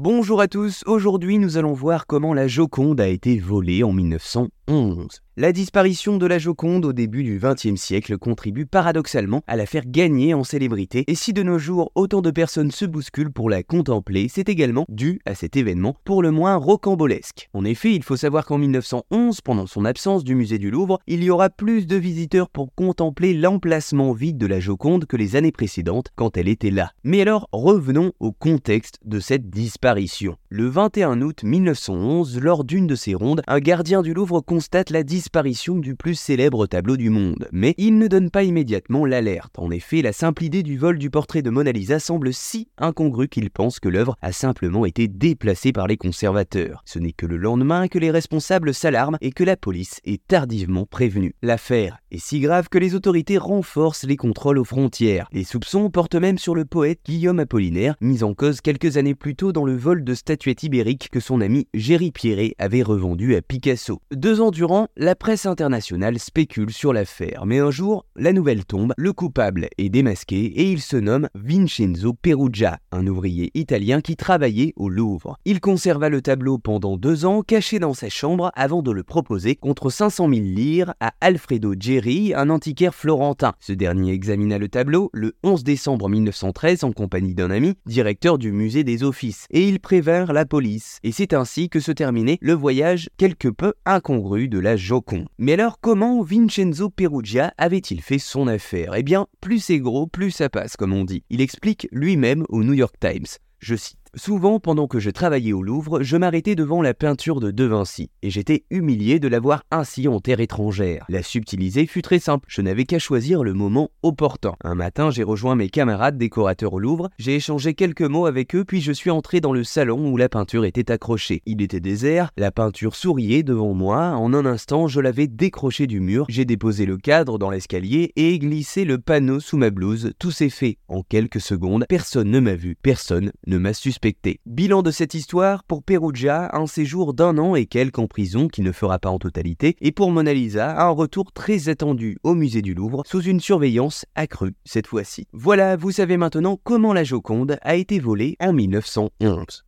Bonjour à tous, aujourd'hui nous allons voir comment la Joconde a été volée en 1911. La disparition de la Joconde au début du XXe siècle contribue paradoxalement à la faire gagner en célébrité, et si de nos jours autant de personnes se bousculent pour la contempler, c'est également dû à cet événement pour le moins rocambolesque. En effet, il faut savoir qu'en 1911, pendant son absence du musée du Louvre, il y aura plus de visiteurs pour contempler l'emplacement vide de la Joconde que les années précédentes quand elle était là. Mais alors, revenons au contexte de cette disparition. Le 21 août 1911, lors d'une de ces rondes, un gardien du Louvre constate la disparition du plus célèbre tableau du monde. Mais il ne donne pas immédiatement l'alerte. En effet, la simple idée du vol du portrait de Mona Lisa semble si incongrue qu'il pense que l'œuvre a simplement été déplacée par les conservateurs. Ce n'est que le lendemain que les responsables s'alarment et que la police est tardivement prévenue. L'affaire est si grave que les autorités renforcent les contrôles aux frontières. Les soupçons portent même sur le poète Guillaume Apollinaire, mis en cause quelques années plus tôt dans le vol de statuettes ibériques que son ami Géry Pierret avait revendu à Picasso. Durant, la presse internationale spécule sur l'affaire, mais un jour, la nouvelle tombe, le coupable est démasqué et il se nomme Vincenzo Perugia, un ouvrier italien qui travaillait au Louvre. Il conserva le tableau pendant deux ans, caché dans sa chambre, avant de le proposer contre 500 000 lire à Alfredo Geri, un antiquaire florentin. Ce dernier examina le tableau le 11 décembre 1913 en compagnie d'un ami, directeur du musée des Offices, et ils prévinrent la police. Et c'est ainsi que se terminait le voyage quelque peu incongru de la Joconde. Mais alors comment Vincenzo Perugia avait-il fait son affaire? Eh bien, plus c'est gros, plus ça passe, comme on dit. Il explique lui-même au New York Times. Je cite. Souvent, pendant que je travaillais au Louvre, je m'arrêtais devant la peinture de De Vinci, et j'étais humilié de la voir ainsi en terre étrangère. La subtiliser fut très simple, je n'avais qu'à choisir le moment opportun. Un matin, j'ai rejoint mes camarades décorateurs au Louvre, j'ai échangé quelques mots avec eux, puis je suis entré dans le salon où la peinture était accrochée. Il était désert, la peinture souriait devant moi, en un instant, je l'avais décroché du mur, j'ai déposé le cadre dans l'escalier et glissé le panneau sous ma blouse. Tout s'est fait en quelques secondes, personne ne m'a vu, personne ne m'a suspecté. Bilan de cette histoire, pour Perugia, un séjour d'un an et quelques en prison qui ne fera pas en totalité, et pour Mona Lisa, un retour très attendu au musée du Louvre, sous une surveillance accrue cette fois-ci. Voilà, vous savez maintenant comment la Joconde a été volée en 1911.